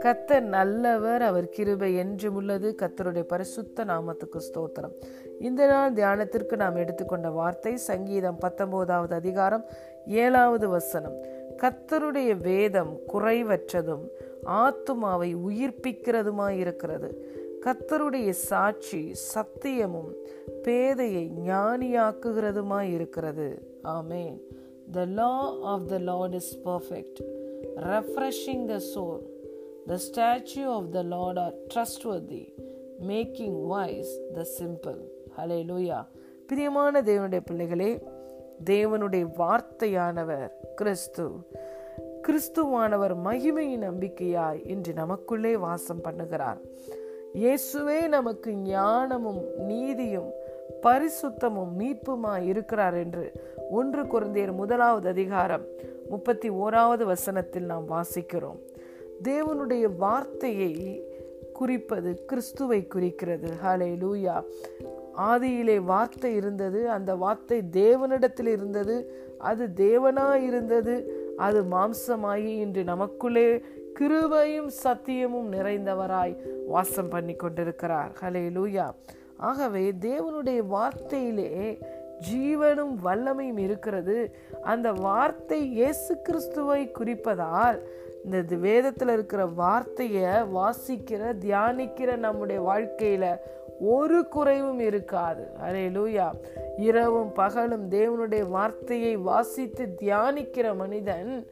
கத்தர் நல்லவர் அவர் கிருபை என்றும் உள்ளது. கத்தருடைய பரிசுத்த நாமத்துக்கு ஸ்தோத்திரம். இந்த நாள் தியானத்திற்கு நாம் எடுத்துக்கொண்ட வார்த்தை சங்கீதம் பத்தொன்பதாவது அதிகாரம் ஏழாவது வசனம். கத்தருடைய வேதம் குறைவற்றதும் ஆத்துமாவை உயிர்ப்பிக்கிறதுமாயிருக்கிறது. கத்தருடைய சாட்சி சத்தியமும் பேதையை ஞானியாக்குகிறதுமாயிருக்கிறது. ஆமேன். The law of the lord is perfect refreshing the soul. The statue of the Lord are trustworthy, making wise the simple. Hallelujah. பிரியமான தேவனுடைய பிள்ளைகளே தேவனுடைய வார்த்தையானவர் கிறிஸ்து கிறிஸ்துவானவர் மகிமையின் நம்பிக்கையாய் இன்று நமக்குள்ளே வாசம் பண்ணுகிறார் இயேசுவே நமக்கு ஞானமும் நீதியும் பரிசுத்தமும் மீட்புமாய் இருக்கிறார் என்று ஒன்று குழந்தையர் முதலாவது அதிகாரம் முப்பத்தி ஓராவது வசனத்தில் நாம் வாசிக்கிறோம். தேவனுடைய வார்த்தையை குறிப்பது கிறிஸ்துவை குறிக்கிறது. ஹலே லூயா ஆதியிலே வார்த்தை இருந்தது அந்த வார்த்தை தேவனிடத்தில் இருந்தது அது தேவனாய் இருந்தது அது மாம்சமாகி இன்று நமக்குள்ளே கிருபையும் சத்தியமும் நிறைந்தவராய் வாசம் பண்ணி கொண்டிருக்கிறார் ஹலே லூயா ஆகவே தேவனுடைய வார்த்தையிலே ஜீவனும் வல்லமையும் இருக்கிறது. அந்த வார்த்தை இயேசு கிறிஸ்துவை குறிப்பதால் இந்த வேதத்தில் இருக்கிற வார்த்தையை வாசிக்கிற தியானிக்கிற நம்முடைய வாழ்க்கையில ஒரு குறைவும் இருக்காது. அரே லூயா இரவும் பகலும் தேவனுடைய வார்த்தையை வாசித்து தியானிக்கிற மனிதன்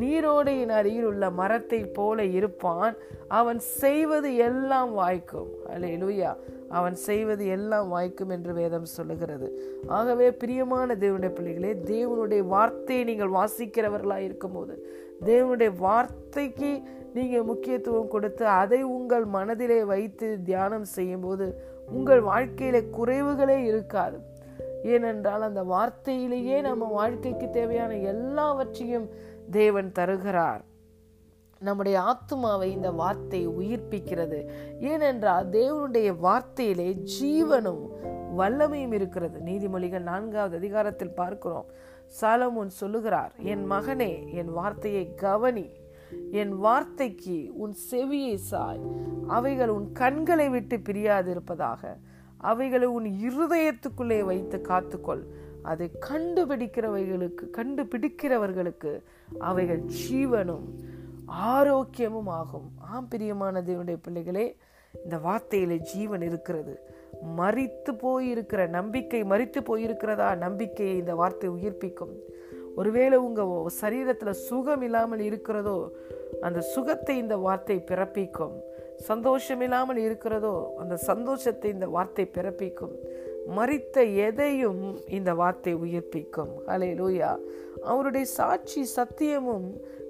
நீரோடையின் அருகில் உள்ள மரத்தை போல இருப்பான். அவன் செய்வது எல்லாம் வாய்க்கும். அலே லூயா அவன் செய்வது எல்லாம் வாய்க்கும் என்று வேதம் சொல்லுகிறது. ஆகவே பிரியமான தேவனுடைய பிள்ளைகளே தேவனுடைய வார்த்தையை நீங்கள் வாசிக்கிறவர்களாக இருக்கும்போது தேவனுடைய வார்த்தைக்கு நீங்கள் முக்கியத்துவம் கொடுத்து அதை உங்கள் மனதிலே வைத்து தியானம் செய்யும்போது உங்கள் வாழ்க்கையில குறைவுகளே இருக்காது. ஏனென்றால் அந்த வார்த்தையிலேயே நம்ம வாழ்க்கைக்கு தேவையான எல்லாவற்றையும் தேவன் தருகிறார். நம்முடைய ஆத்மாவை இந்த வார்த்தை உயிர்ப்பிக்கிறது. ஏனென்றால் தேவனுடைய வார்த்தையிலே ஜீவனும் வல்லமையும் இருக்கிறது. நீதிமொழிகள் நான்காவது அதிகாரத்தில் பார்க்கிறோம். சாலமோன் சொல்லுகிறார் என் மகனே என் வார்த்தையை கவனி. என் வார்த்தைக்கு உன் செவியை சாய். அவைகள் உன் கண்களை விட்டு பிரியாதிருப்பதாக. அவைகளை உன் இருதயத்துக்குள்ளே வைத்து காத்துக்கொள். அதை கண்டுபிடிக்கிறவைகளுக்கு கண்டுபிடிக்கிறவர்களுக்கு அவைகள் ஜீவனும் ஆரோக்கியமும் ஆகும். ஆம் பிரியமான தேவனுடைய பிள்ளைகளே இந்த வார்த்தையில ஜீவன் இருக்கிறது. மறித்து போயிருக்கிற நம்பிக்கை மறித்து போயிருக்கிறதா? நம்பிக்கையை இந்த வார்த்தை உயிர்ப்பிக்கும். ஒருவேளை உங்க சரீரத்துல சுகம் இல்லாமல் இருக்கிறதோ அந்த சுகத்தை இந்த வார்த்தை பிறப்பிக்கும். சந்தோஷம் இல்லாமல் இருக்கிறதோ அந்த சந்தோஷத்தை இந்த வார்த்தை பிறப்பிக்கும். மறித்த எதையும் இந்த வார்த்தை உயிர்ப்பிக்கும். ஹலே லூயா அவருடைய சாட்சி சத்தியமும்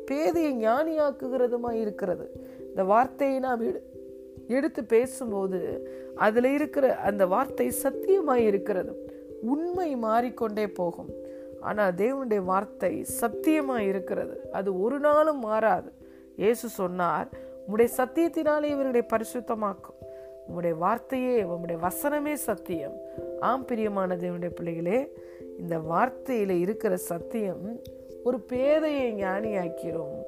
பேதையை ஞானியாக்குகிறதுமா இருக்கிறது. இந்த வார்த்தையை நாம் எடுத்து பேசும்போது அதில் இருக்கிற அந்த வார்த்தை சத்தியமாக இருக்கிறது. உண்மை மாறிக்கொண்டே போகும். ஆனால் தேவனுடைய வார்த்தை சத்தியமாக இருக்கிறது. அது ஒரு நாளும் மாறாது. இயேசு சொன்னார் உடைய சத்தியத்தினாலே இவருடைய பரிசுத்தமாக்கும். உம்முடைய வார்த்தையே உம்முடைய வசனமே சத்தியம். ஆம் பிரியமான தேவனுடைய பிள்ளைகளே இந்த வார்த்தையில் இருக்கிற சத்தியம் ஒரு பேதையை ஞானியாக்கிறோம்.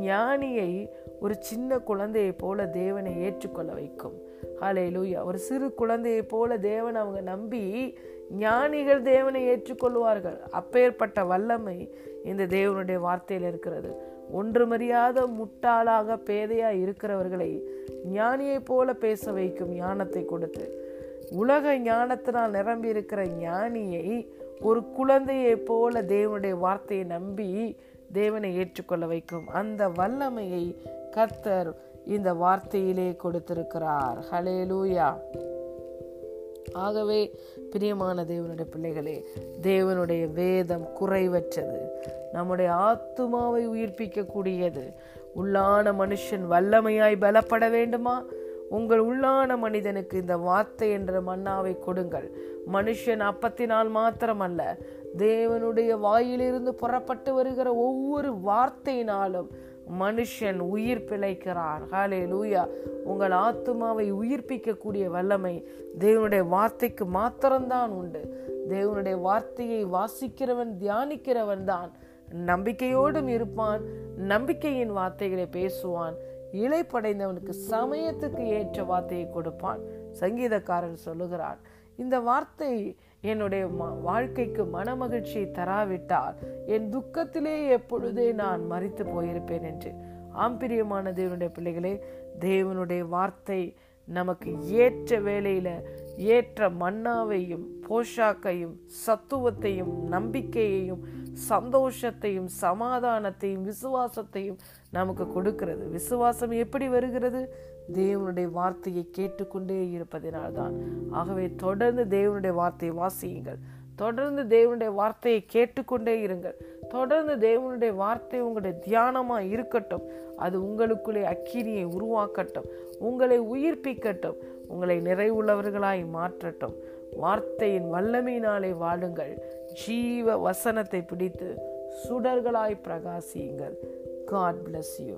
ஞானியை ஒரு சின்ன குழந்தையை போல தேவனை ஏற்றுக்கொள்ள வைக்கும். ஹலே லூயா ஒரு சிறு குழந்தையை போல தேவன் அவங்க நம்பி ஞானிகள் தேவனை ஏற்றுக்கொள்வார்கள் அப்பேற்பட்ட வல்லமை இந்த தேவனுடைய வார்த்தையில் இருக்கிறது. ஒன்றுமறியாத முட்டாளாக பேதையா இருக்கிறவர்களை ஞானியைப் போல பேச வைக்கும் ஞானத்தை கொடுத்து உலக ஞானத்தினால் நிரம்பி இருக்கிற ஞானியை ஒரு குழந்தையை போல தேவனுடைய வார்த்தையை நம்பி தேவனை ஏற்றுக்கொள்ள வைக்கும். அந்த வல்லமையை கர்த்தர் இந்த வார்த்தையிலே கொடுத்திருக்கிறார். ஹலே லூயா ஆகவே பிரியமான தேவனுடைய பிள்ளைகளே தேவனுடைய வேதம் குறைவற்றது. நம்முடைய ஆத்துமாவை உயிர்ப்பிக்கக்கூடியது. உள்ளான மனுஷன் வல்லமையாய் பலப்பட வேண்டுமா? உங்கள் உள்ளான மனிதனுக்கு இந்த வார்த்தை என்ற மன்னாவை கொடுங்கள். மனுஷன் அப்பத்தினால் மாத்திரமல்ல தேவனுடைய வாயிலிருந்து புறப்பட்டு வருகிற ஒவ்வொரு வார்த்தையினாலும் மனுஷன் உயிர் பிழைக்கிறார். ஹாலே லூயா உங்கள் ஆத்துமாவை உயிர்ப்பிக்கக்கூடிய வல்லமை தேவனுடைய வார்த்தைக்கு மாத்திரம்தான் உண்டு. தேவனுடைய வார்த்தையை வாசிக்கிறவன் தியானிக்கிறவன் தான். நம்பிக்கையோடும் இருப்பான் நம்பிக்கையின் வார்த்தைகளை பேசுவான் இலைப்படைந்தவனுக்கு சமயத்துக்கு ஏற்ற வார்த்தையை கொடுப்பான். சங்கீதக்காரன் சொல்லுகிறான் இந்த வார்த்தை என்னுடைய வாழ்க்கைக்கு மனமகிழ்ச்சி தராவிட்டால் என் துக்கத்திலே எப்பொழுதே நான் மறித்து போயிருப்பேன் என்று. ஆம்பிரியமான தேவனுடைய பிள்ளைகளே தேவனுடைய வார்த்தை நமக்கு ஏற்ற வேலையில ஏற்ற மன்னாவையும் போஷாக்கையும் சத்துவத்தையும் நம்பிக்கையையும் சந்தோஷத்தையும் சமாதானத்தையும் விசுவாசத்தையும் நமக்கு கொடுக்கிறது. விசுவாசம் எப்படி வருகிறது? தேவனுடைய வார்த்தையை கேட்டுக்கொண்டே இருப்பதினால்தான். ஆகவே தொடர்ந்து தேவனுடைய வார்த்தையை வாசியுங்கள். தொடர்ந்து தேவனுடைய வார்த்தையை கேட்டுக்கொண்டே இருங்கள். தொடர்ந்து தேவனுடைய வார்த்தை உங்களுடைய தியானமாக இருக்கட்டும். அது உங்களுக்குள்ளே அக்கிரியை உருவாக்கட்டும். உங்களை உயிர்ப்பிக்கட்டும். உங்களை நிறைவுள்ளவர்களாய் மாற்றட்டும். வார்த்தையின் வல்லமையினாலே வாழுங்கள். ஜீவ வசனத்தை பிடித்து சுடர்களாய் பிரகாசியுங்கள். God bless you